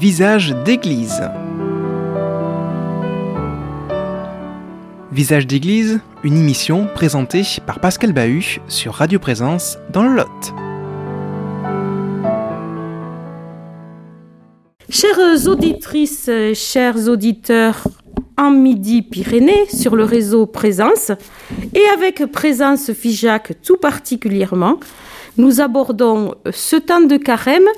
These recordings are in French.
Visage d'église. Visage d'église, une émission présentée par Pascal Bahut sur Radio Présence dans le Lot. Chères auditrices, chers auditeurs, en Midi-Pyrénées sur le réseau Présence et avec Présence FIJAC tout particulièrement, nous abordons ce temps de carême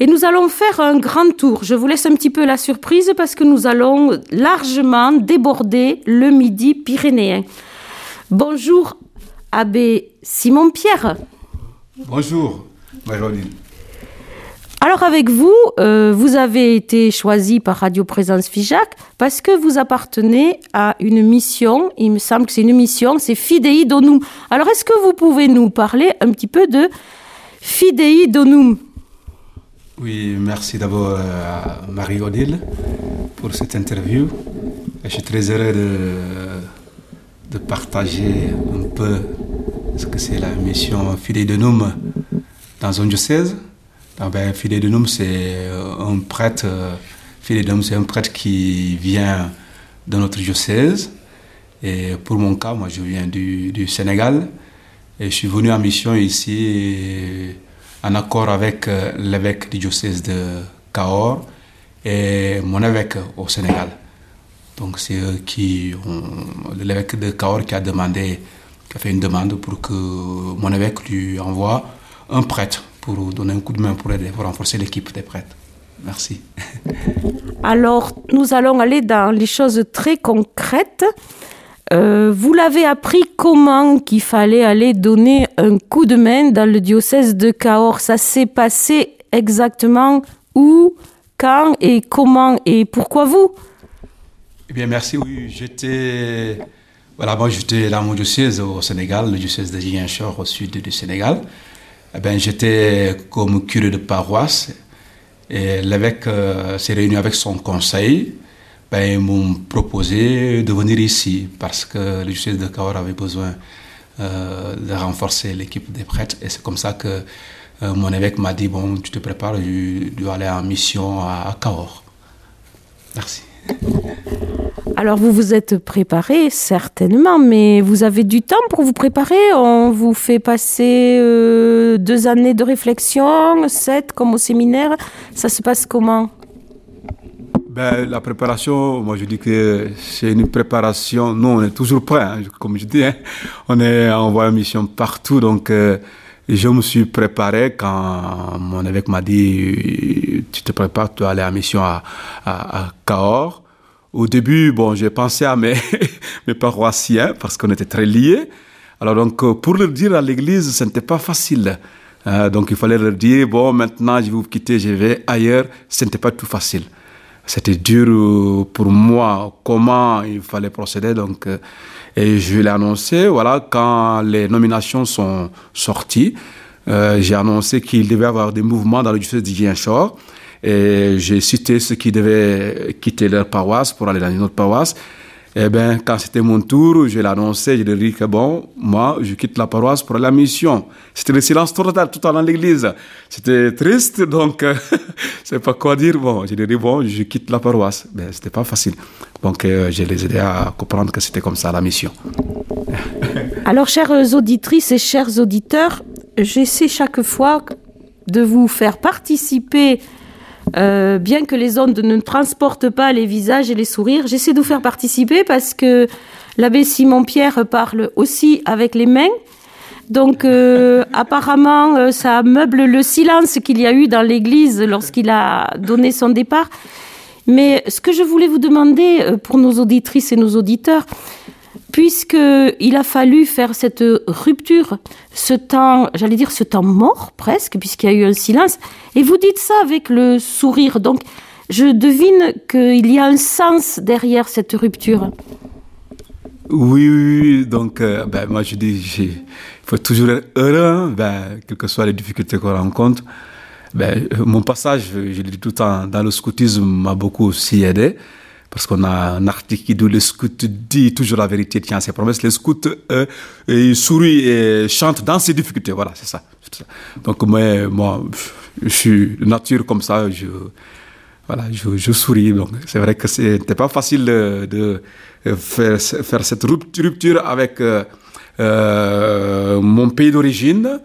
et nous allons faire un grand tour. Je vous laisse un petit peu la surprise parce que nous allons largement déborder le midi pyrénéen. Bonjour, Abbé Simon-Pierre. Bonjour, marie Alors avec vous, euh, vous avez été choisi par Radio Présence FIJAC parce que vous appartenez à une mission, il me semble que c'est une mission, c'est Fidei Donum. Alors est-ce que vous pouvez nous parler un petit peu de Fidei Donum? Oui, merci d'abord à Marie-Odile pour cette interview. Je suis très heureux de, de partager un peu ce que c'est la mission Fidei de Num dans un diocèse. Ah ben, Fidei de Num, c'est un prêtre, Fidei de Num, c'est un prêtre qui vient de notre diocèse. Et pour mon cas, moi, je viens du Sénégal et je suis venu en mission ici en accord avec euh, l'évêque du diocèse de Cahors et mon évêque au Sénégal. Donc c'est qui l'évêque de Cahors qui a demandé, qui a fait une demande pour que mon évêque lui envoie un prêtre pour donner un coup de main pour renforcer l'équipe des prêtres. Merci. Alors, nous allons aller dans les choses très concrètes. Euh, vous l'avez appris comment qu'il fallait aller donner un coup de main dans le diocèse de Cahors Ça s'est passé exactement où, quand et comment et pourquoi vous? Eh bien, merci. Oui, j'étais. Voilà, moi j'étais dans mon diocèse au Sénégal, le diocèse de Ziguinchor au sud du Sénégal. Eh bien, j'étais comme curé de paroisse et l'évêque euh, s'est réuni avec son conseil ben, ils m'ont proposé de venir ici parce que le diocèse de Cahors avait besoin euh, de renforcer l'équipe des prêtres. Et c'est comme ça que euh, mon évêque m'a dit, bon, tu te prépares, tu dois aller en mission à, Cahors. Merci. Alors vous vous êtes préparé certainement, mais vous avez du temps pour vous préparer. On vous fait passer euh, deux années de réflexion, sept comme au séminaire. Ça se passe comment? Ben, la préparation, moi je dis que c'est une préparation. Nous, on est toujours prêts, hein, comme je dis. Hein. On est envoyé en mission partout. Donc, euh, je me suis préparé quand mon évêque m'a dit Tu te prépares, tu vas aller en mission à, Cahors. Au début, bon, j'ai pensé à mes, paroissiens parce qu'on était très liés. Alors, donc, pour leur dire à l'église, ce n'était pas facile. Euh, donc, il fallait leur dire Bon, maintenant, je vais vous quitter, je vais ailleurs. Ce n'était pas tout facile c'était dur euh, pour moi comment il fallait procéder. Donc, euh, et je l'ai annoncé, voilà, quand les nominations sont sorties, euh, j'ai annoncé qu'il devait y avoir des mouvements dans le diocèse de Et j'ai cité ceux qui devaient quitter leur paroisse pour aller dans une autre paroisse. Eh bien, quand c'était mon tour, je annoncé, je lui dit que bon, moi, je quitte la paroisse pour la mission. C'était le silence total tout dans l'église. C'était triste, donc, c'est pas quoi dire. Bon, je lui dit, bon, je quitte la paroisse. Mais ben, c'était pas facile. Donc, euh, je les ai aidés à comprendre que c'était comme ça la mission. Alors, chères auditrices et chers auditeurs, j'essaie chaque fois de vous faire participer euh, bien que les ondes ne transportent pas les visages et les sourires, j'essaie de vous faire participer parce que l'abbé Simon-Pierre parle aussi avec les mains. Donc euh, apparemment, euh, ça meuble le silence qu'il y a eu dans l'Église lorsqu'il a donné son départ. Mais ce que je voulais vous demander pour nos auditrices et nos auditeurs, puisqu'il a fallu faire cette rupture, ce temps, j'allais dire ce temps mort presque, puisqu'il y a eu un silence, et vous dites ça avec le sourire. Donc, je devine qu'il y a un sens derrière cette rupture. Oui, oui, donc euh, ben, moi je dis, il faut toujours être heureux, ben, quelles que soient les difficultés qu'on rencontre. Ben, mon passage, je le dis tout le temps, dans le scoutisme m'a beaucoup aussi aidé. Parce qu'on a un article qui dit le scout dit toujours la vérité, tient ses promesses. Le scout euh, il sourit et chante dans ses difficultés. Voilà, c'est ça, Donc moi, moi, je suis de nature comme ça. Je, voilà, je, souris. Donc, c'est vrai que c'était pas facile de, faire, faire, cette rupture avec mon pays d'origine.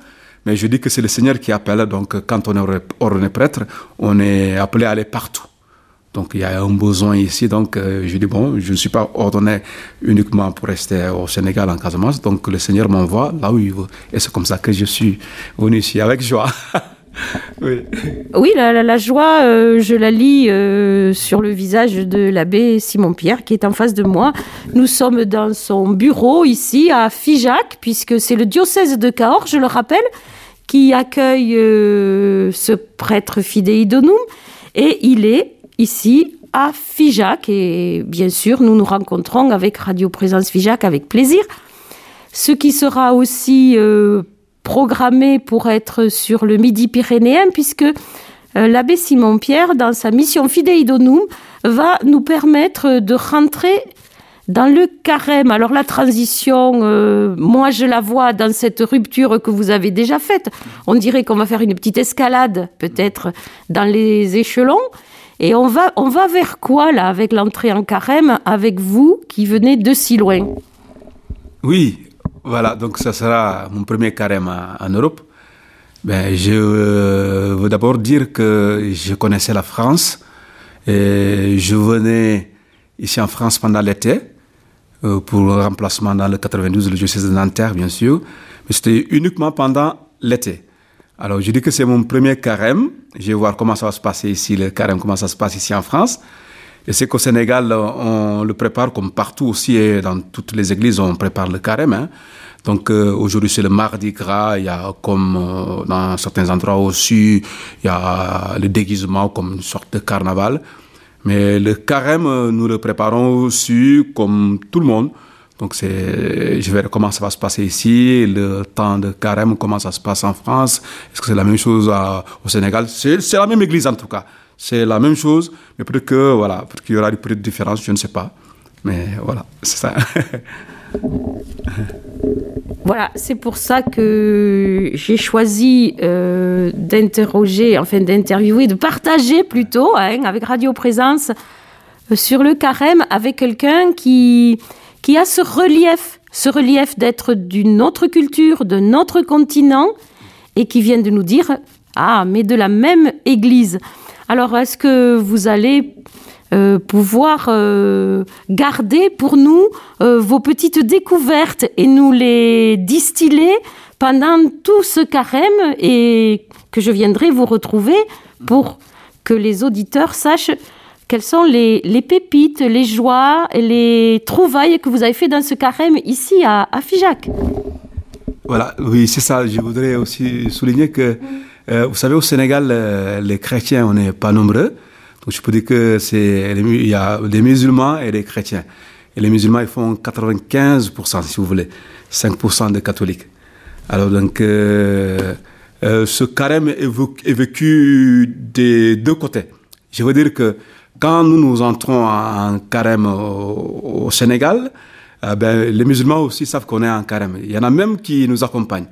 Mais je dis que c'est le Seigneur qui appelle. Donc, quand on est ordonné prêtre, on est appelé à aller partout. Donc il y a un besoin ici. Donc euh, je dis, bon, je ne suis pas ordonné uniquement pour rester au Sénégal, en Casamance. Donc le Seigneur m'envoie là où il veut. Et c'est comme ça que je suis venu ici avec joie. oui, oui la, joie, euh, je la lis euh, sur le visage de l'abbé Simon-Pierre qui est en face de moi. Nous sommes dans son bureau ici à Figeac, puisque c'est le diocèse de Cahors, je le rappelle, qui accueille ce prêtre fidéidonum. Et il est ici à Figeac. Et bien sûr, nous nous rencontrons avec Radio Présence Figeac avec plaisir. Ce qui sera aussi euh, programmé pour être sur le Midi pyrénéen, puisque euh, l'abbé Simon-Pierre, dans sa mission Fidei Donum, va nous permettre de rentrer dans le carême. Alors la transition, euh, moi je la vois dans cette rupture que vous avez déjà faite. On dirait qu'on va faire une petite escalade, peut-être, dans les échelons. Et on va, on va vers quoi, là, avec l'entrée en carême, avec vous qui venez de si loin? Oui, voilà, donc ça sera mon premier carême en Europe. Ben, je euh, veux d'abord dire que je connaissais la France. Je venais ici en France pendant l'été euh, pour le remplacement dans le 92, le diocèse de Nanterre, bien sûr. Mais c'était uniquement pendant l'été. Alors, je dis que c'est mon premier carême. Je vais voir comment ça va se passer ici, le carême, comment ça se passe ici en France. Et c'est qu'au Sénégal, on le prépare comme partout aussi, et dans toutes les églises, on prépare le carême. Hein. Donc euh, aujourd'hui, c'est le mardi gras. Il y a comme euh, dans certains endroits aussi, il y a le déguisement comme une sorte de carnaval. Mais le carême, nous le préparons aussi comme tout le monde. Donc, c'est, je verrai comment ça va se passer ici, le temps de carême, comment ça se passe en France. Est-ce que c'est la même chose au Sénégal? C'est, la même église en tout cas. C'est la même chose, mais peut-être que, voilà, peut-être qu'il y aura des petites différences, je ne sais pas. Mais voilà, c'est ça. Voilà, c'est pour ça que j'ai choisi euh, d'interroger, enfin d'interviewer, de partager plutôt hein, avec Radio Présence euh, sur le carême avec quelqu'un qui, qui a ce relief, ce relief d'être d'une autre culture, de notre continent, et qui vient de nous dire Ah, mais de la même Église. Alors, est-ce que vous allez euh, pouvoir euh, garder pour nous euh, vos petites découvertes et nous les distiller pendant tout ce carême et que je viendrai vous retrouver pour que les auditeurs sachent quelles sont les, pépites, les joies, les trouvailles que vous avez fait dans ce carême ici à, à Voilà, oui, c'est ça. Je voudrais aussi souligner que, euh, vous savez, au Sénégal, euh, les chrétiens, on n'est pas nombreux. Donc, je peux dire que c'est, il y a des musulmans et des chrétiens. Et les musulmans, ils font 95%, si vous voulez, 5% de catholiques. Alors, donc, euh, ce carême est vécu des deux côtés. Je veux dire que quand nous nous entrons en carême au, Sénégal, euh, ben, les musulmans aussi savent qu'on est en carême. Il y en a même qui nous accompagnent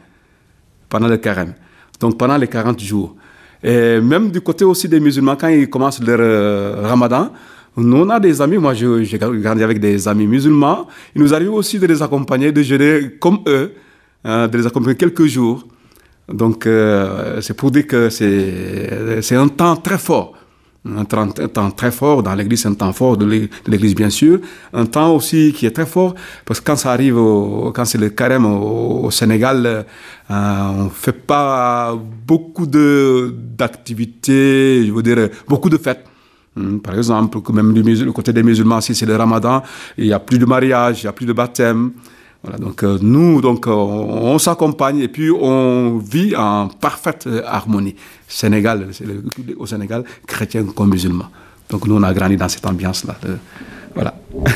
pendant le carême, donc pendant les 40 jours. Et même du côté aussi des musulmans, quand ils commencent leur euh, ramadan, nous, on a des amis, moi j'ai grandi avec des amis musulmans, il nous arrive aussi de les accompagner, de jeûner comme eux, hein, de les accompagner quelques jours. Donc euh, c'est pour dire que c'est un temps très fort un temps, très fort dans l'église, un temps fort de l'église bien sûr, un temps aussi qui est très fort parce que quand ça arrive, quand c'est le carême au, Sénégal, euh, on fait pas beaucoup de d'activités, je veux dire beaucoup de fêtes. Hmm, par exemple, même du côté des musulmans, si c'est le ramadan, il y a plus de mariage, il y a plus de baptême. Donc euh, nous, donc, euh, on, s'accompagne et puis on vit en parfaite euh, harmonie. Sénégal, au Sénégal, chrétien comme musulman. Donc nous, on a grandi dans cette ambiance-là. voilà.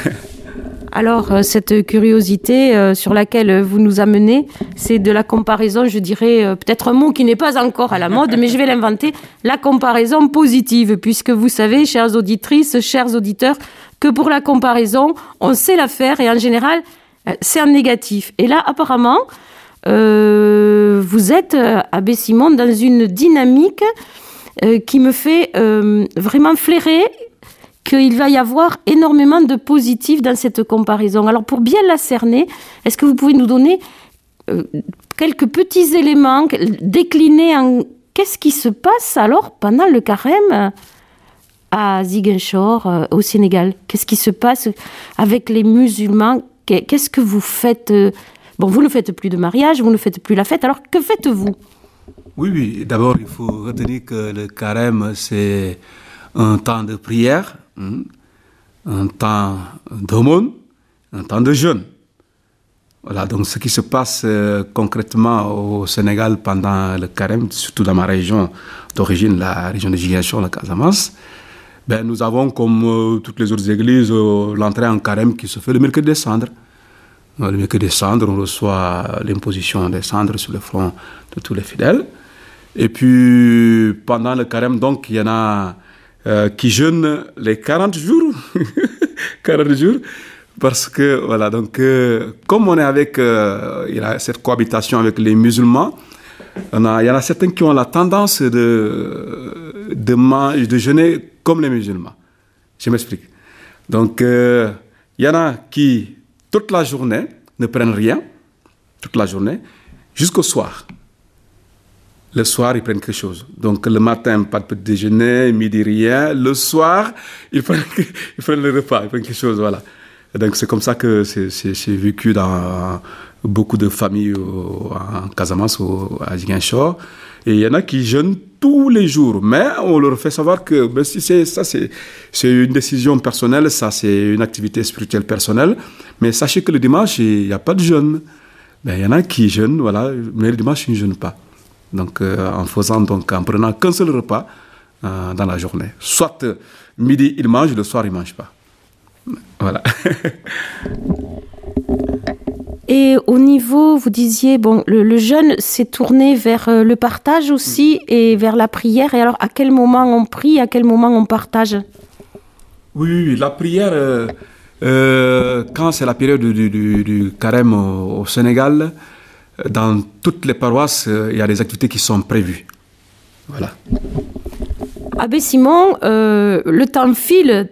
Alors, cette curiosité sur laquelle vous nous amenez, c'est de la comparaison, je dirais, peut-être un mot qui n'est pas encore à la mode, mais je vais l'inventer, la comparaison positive, puisque vous savez, chères auditrices, chers auditeurs, que pour la comparaison, on sait la faire et en général, c'est un négatif. Et là, apparemment, euh, vous êtes, euh, Abbé Simon, dans une dynamique qui me fait vraiment flairer qu'il va y avoir énormément de positifs dans cette comparaison. Alors pour bien la cerner, est-ce que vous pouvez nous donner euh, quelques petits éléments déclinés en qu'est-ce qui se passe alors pendant le carême à Ziguinchor, euh, au Sénégal? Qu'est-ce qui se passe avec les musulmans Qu'est-ce que vous faites euh, Bon, vous ne faites plus de mariage, vous ne faites plus la fête, alors que faites-vous? Oui, oui. D'abord, il faut retenir que le carême, c'est un temps de prière, Hmm? un temps d'aumône, un temps de jeûne. Voilà, donc ce qui se passe euh, concrètement au Sénégal pendant le carême, surtout dans ma région d'origine, la région de Gigachon, la Casamance, ben, nous avons, comme euh, toutes les autres églises, euh, l'entrée en carême qui se fait le mercredi des cendres. Le mercredi des cendres, on reçoit l'imposition des cendres sur le front de tous les fidèles. Et puis, pendant le carême, donc, il y en a euh, qui jeûne les 40 jours. 40 jours. Parce que, voilà, donc, euh, comme on est avec, euh, il y a cette cohabitation avec les musulmans, il y en a certains qui ont la tendance de, de, de jeûner comme les musulmans. Je m'explique. Donc, il y en a qui, toute la journée, ne prennent rien, toute la journée, jusqu'au soir. Le soir, ils prennent quelque chose. Donc le matin, pas de petit déjeuner, midi, rien. Le soir, ils prennent, le repas, ils prennent quelque chose, voilà. donc c'est comme ça que c'est vécu dans beaucoup de familles en Casamance ou à Ziguinchor. Et il y en a qui jeûnent tous les jours, mais on leur fait savoir que ben, si c'est ça, c'est une décision personnelle, ça c'est une activité spirituelle personnelle. Mais sachez que le dimanche, il n'y a pas de jeûne. Ben, il y en a qui jeûnent, voilà, mais le dimanche, ils ne jeûnent pas. Donc, euh, en faisant donc, en prenant qu'un seul repas euh, dans la journée. Soit midi, il mange, le soir, il ne mange pas. Voilà. Et au niveau, vous disiez, bon, le, jeûne s'est tourné vers le partage aussi et vers la prière. Et alors, à quel moment on prie, à quel moment on partage? Oui, la prière, quand c'est la période du, carême au Sénégal, dans toutes les paroisses, euh, il y a des activités qui sont prévues. Voilà. Abbé Simon, euh, le temps file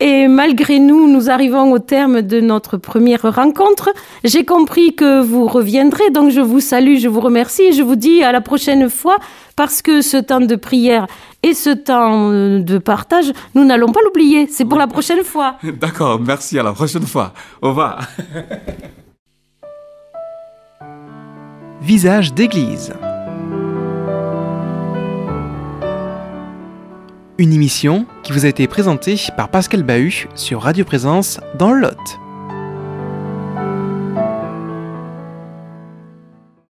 et malgré nous, nous arrivons au terme de notre première rencontre. J'ai compris que vous reviendrez, donc je vous salue, je vous remercie et je vous dis à la prochaine fois parce que ce temps de prière et ce temps euh, de partage, nous n'allons pas l'oublier. C'est pour la prochaine fois. D'accord, merci, à la prochaine fois. Au revoir. Visage d'église. Une émission qui vous a été présentée par Pascal Bahut sur Radio Présence dans le Lot.